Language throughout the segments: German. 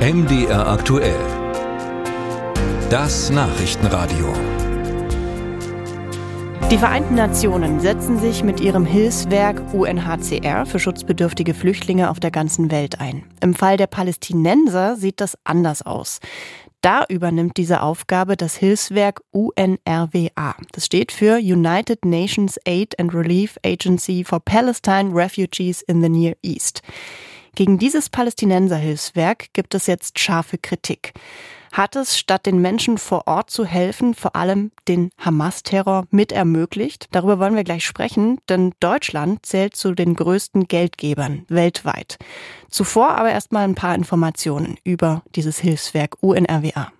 MDR aktuell. Das Nachrichtenradio. Die Vereinten Nationen setzen sich mit ihrem Hilfswerk UNHCR für schutzbedürftige Flüchtlinge auf der ganzen Welt ein. Im Fall der Palästinenser sieht das anders aus. Da übernimmt diese Aufgabe das Hilfswerk UNRWA. Das steht für United Nations Aid and Relief Agency for Palestine Refugees in the Near East. Gegen dieses Palästinenserhilfswerk gibt es jetzt scharfe Kritik. Hat es, statt den Menschen vor Ort zu helfen, vor allem den Hamas-Terror mit ermöglicht? Darüber wollen wir gleich sprechen, denn Deutschland zählt zu den größten Geldgebern weltweit. Zuvor aber erstmal ein paar Informationen über dieses Hilfswerk UNRWA.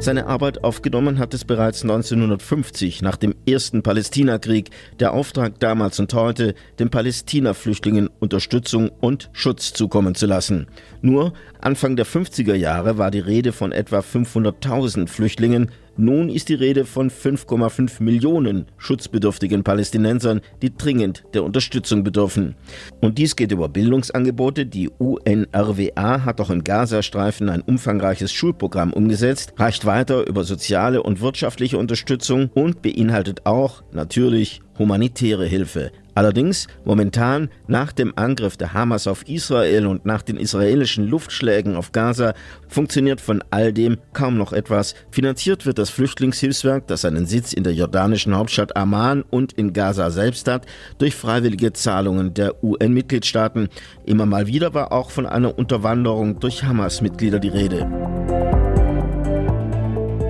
Seine Arbeit aufgenommen hat es bereits 1950 nach dem ersten Palästinakrieg. Der Auftrag damals und heute, den Palästina-Flüchtlingen Unterstützung und Schutz zukommen zu lassen. Nur Anfang der 50er Jahre war die Rede von etwa 500.000 Flüchtlingen, nun ist die Rede von 5,5 Millionen schutzbedürftigen Palästinensern, die dringend der Unterstützung bedürfen. Und dies geht über Bildungsangebote. Die UNRWA hat auch im Gazastreifen ein umfangreiches Schulprogramm umgesetzt, reicht weiter über soziale und wirtschaftliche Unterstützung und beinhaltet auch natürlich humanitäre Hilfe. Allerdings momentan nach dem Angriff der Hamas auf Israel und nach den israelischen Luftschlägen auf Gaza funktioniert von all dem kaum noch etwas. Finanziert wird das Flüchtlingshilfswerk, das seinen Sitz in der jordanischen Hauptstadt Amman und in Gaza selbst hat, durch freiwillige Zahlungen der UN-Mitgliedstaaten. Immer mal wieder war auch von einer Unterwanderung durch Hamas-Mitglieder die Rede.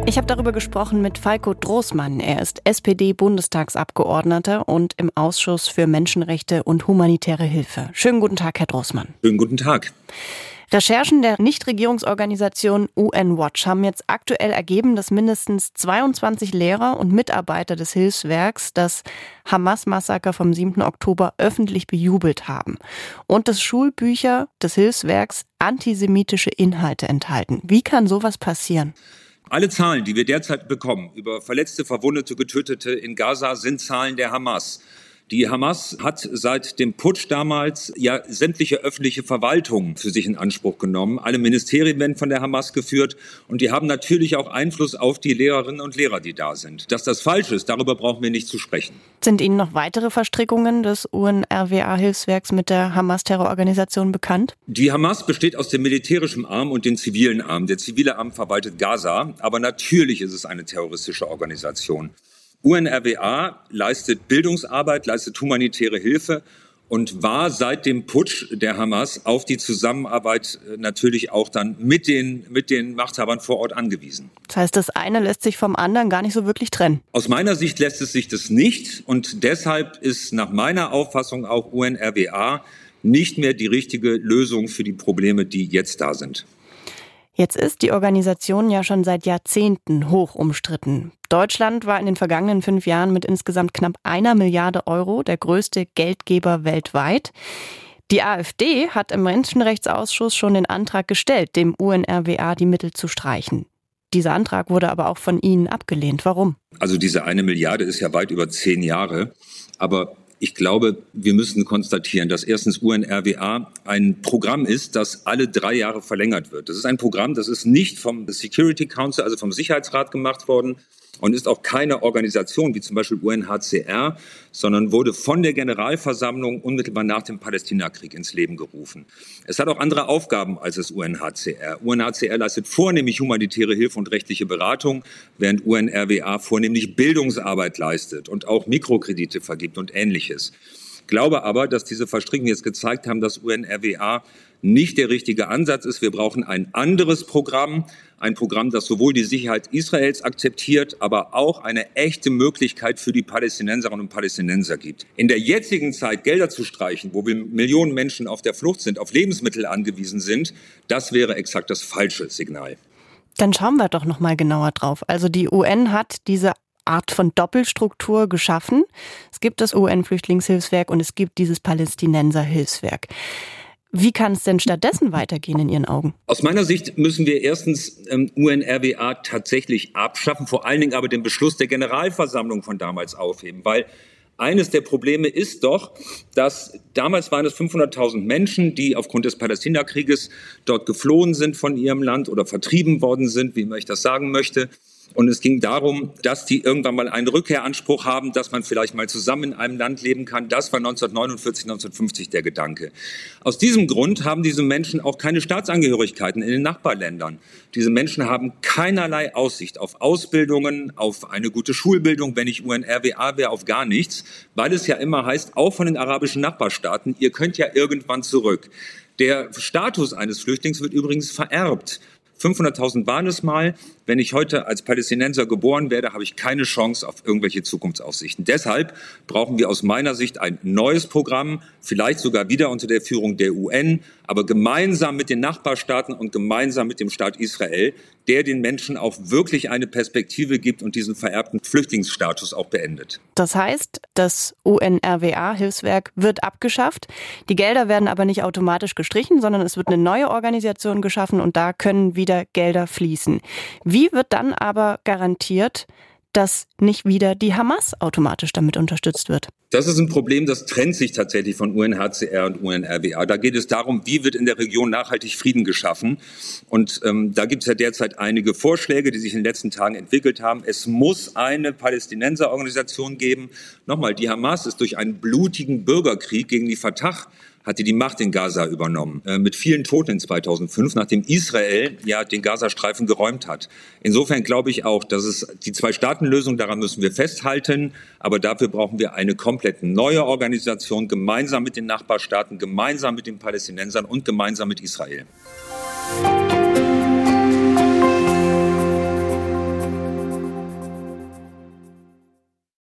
Ich habe darüber gesprochen mit Falco Droßmann. Er ist SPD-Bundestagsabgeordneter und im Ausschuss für Menschenrechte und humanitäre Hilfe. Schönen guten Tag, Herr Droßmann. Schönen guten Tag. Recherchen der Nichtregierungsorganisation UN Watch haben jetzt aktuell ergeben, dass mindestens 22 Lehrer und Mitarbeiter des Hilfswerks das Hamas-Massaker vom 7. Oktober öffentlich bejubelt haben und dass Schulbücher des Hilfswerks antisemitische Inhalte enthalten. Wie kann sowas passieren? Alle Zahlen, die wir derzeit bekommen über Verletzte, Verwundete, Getötete in Gaza, sind Zahlen der Hamas. Die Hamas hat seit dem Putsch damals ja sämtliche öffentliche Verwaltungen für sich in Anspruch genommen. Alle Ministerien werden von der Hamas geführt und die haben natürlich auch Einfluss auf die Lehrerinnen und Lehrer, die da sind. Dass das falsch ist, darüber brauchen wir nicht zu sprechen. Sind Ihnen noch weitere Verstrickungen des UNRWA-Hilfswerks mit der Hamas-Terrororganisation bekannt? Die Hamas besteht aus dem militärischen Arm und dem zivilen Arm. Der zivile Arm verwaltet Gaza, aber natürlich ist es eine terroristische Organisation. UNRWA leistet Bildungsarbeit, leistet humanitäre Hilfe und war seit dem Putsch der Hamas auf die Zusammenarbeit äh, natürlich auch dann mit den, mit den Machthabern vor Ort angewiesen. Das heißt, das eine lässt sich vom anderen gar nicht so wirklich trennen. Aus meiner Sicht lässt es sich das nicht und deshalb ist nach meiner Auffassung auch UNRWA nicht mehr die richtige Lösung für die Probleme, die jetzt da sind. Jetzt ist die Organisation ja schon seit Jahrzehnten hoch umstritten. Deutschland war in den vergangenen fünf Jahren mit insgesamt knapp einer Milliarde Euro der größte Geldgeber weltweit. Die AfD hat im Menschenrechtsausschuss schon den Antrag gestellt, dem UNRWA die Mittel zu streichen. Dieser Antrag wurde aber auch von Ihnen abgelehnt. Warum? Also diese eine Milliarde ist ja weit über zehn Jahre. Aber ich glaube, wir müssen konstatieren, dass erstens UNRWA ein Programm ist, das alle drei Jahre verlängert wird. Das ist ein Programm, das ist nicht vom Security Council, also vom Sicherheitsrat gemacht worden, und ist auch keine Organisation wie zum Beispiel UNHCR, sondern wurde von der Generalversammlung unmittelbar nach dem Palästinakrieg ins Leben gerufen. Es hat auch andere Aufgaben als das UNHCR. UNHCR leistet vornehmlich humanitäre Hilfe und rechtliche Beratung, während UNRWA vornehmlich Bildungsarbeit leistet und auch Mikrokredite vergibt und ähnliches. Ich glaube aber, dass diese Verstrickungen jetzt gezeigt haben, dass UNRWA nicht der richtige Ansatz ist. Wir brauchen ein anderes Programm, ein Programm, das sowohl die Sicherheit Israels akzeptiert, aber auch eine echte Möglichkeit für die Palästinenserinnen und Palästinenser gibt. In der jetzigen Zeit Gelder zu streichen, wo wir Millionen Menschen auf der Flucht sind, auf Lebensmittel angewiesen sind, das wäre exakt das falsche Signal. Dann schauen wir doch noch mal genauer drauf. Also die UN hat diese Art von Doppelstruktur geschaffen. Es gibt das UN-Flüchtlingshilfswerk und es gibt dieses Palästinenser-Hilfswerk. Wie kann es denn stattdessen weitergehen in Ihren Augen? Aus meiner Sicht müssen wir erstens ähm, UNRWA tatsächlich abschaffen, vor allen Dingen aber den Beschluss der Generalversammlung von damals aufheben, weil Eines der Probleme ist doch, dass damals waren es 500.000 Menschen, die aufgrund des Palästinakrieges dort geflohen sind von ihrem Land oder vertrieben worden sind, wie man ich das sagen möchte. Und es ging darum, dass die irgendwann mal einen Rückkehranspruch haben, dass man vielleicht mal zusammen in einem Land leben kann. Das war 1949, 1950 der Gedanke. Aus diesem Grund haben diese Menschen auch keine Staatsangehörigkeiten in den Nachbarländern. Diese Menschen haben keinerlei Aussicht auf Ausbildungen, auf eine gute Schulbildung, wenn ich UNRWA wäre, auf gar nichts, weil es ja immer heißt, auch von den arabischen Nachbarstaaten, ihr könnt ja irgendwann zurück. Der Status eines Flüchtlings wird übrigens vererbt. 500.000 waren es mal. Wenn ich heute als Palästinenser geboren werde, habe ich keine Chance auf irgendwelche Zukunftsaussichten. Deshalb brauchen wir aus meiner Sicht ein neues Programm, vielleicht sogar wieder unter der Führung der UN, aber gemeinsam mit den Nachbarstaaten und gemeinsam mit dem Staat Israel, der den Menschen auch wirklich eine Perspektive gibt und diesen vererbten Flüchtlingsstatus auch beendet. Das heißt, das UNRWA-Hilfswerk wird abgeschafft. Die Gelder werden aber nicht automatisch gestrichen, sondern es wird eine neue Organisation geschaffen und da können wieder Gelder fließen. Wie wird dann aber garantiert, dass nicht wieder die Hamas automatisch damit unterstützt wird? Das ist ein Problem, das trennt sich tatsächlich von UNHCR und UNRWA. Da geht es darum, wie wird in der Region nachhaltig Frieden geschaffen. Und ähm, da gibt es ja derzeit einige Vorschläge, die sich in den letzten Tagen entwickelt haben. Es muss eine Palästinenserorganisation geben. Nochmal, die Hamas ist durch einen blutigen Bürgerkrieg gegen die Fatah hatte die Macht in Gaza übernommen, äh, mit vielen Toten in 2005, nachdem Israel ja den Gazastreifen geräumt hat. Insofern glaube ich auch, dass es die Zwei-Staaten-Lösung, daran müssen wir festhalten, aber dafür brauchen wir eine komplett neue Organisation, gemeinsam mit den Nachbarstaaten, gemeinsam mit den Palästinensern und gemeinsam mit Israel.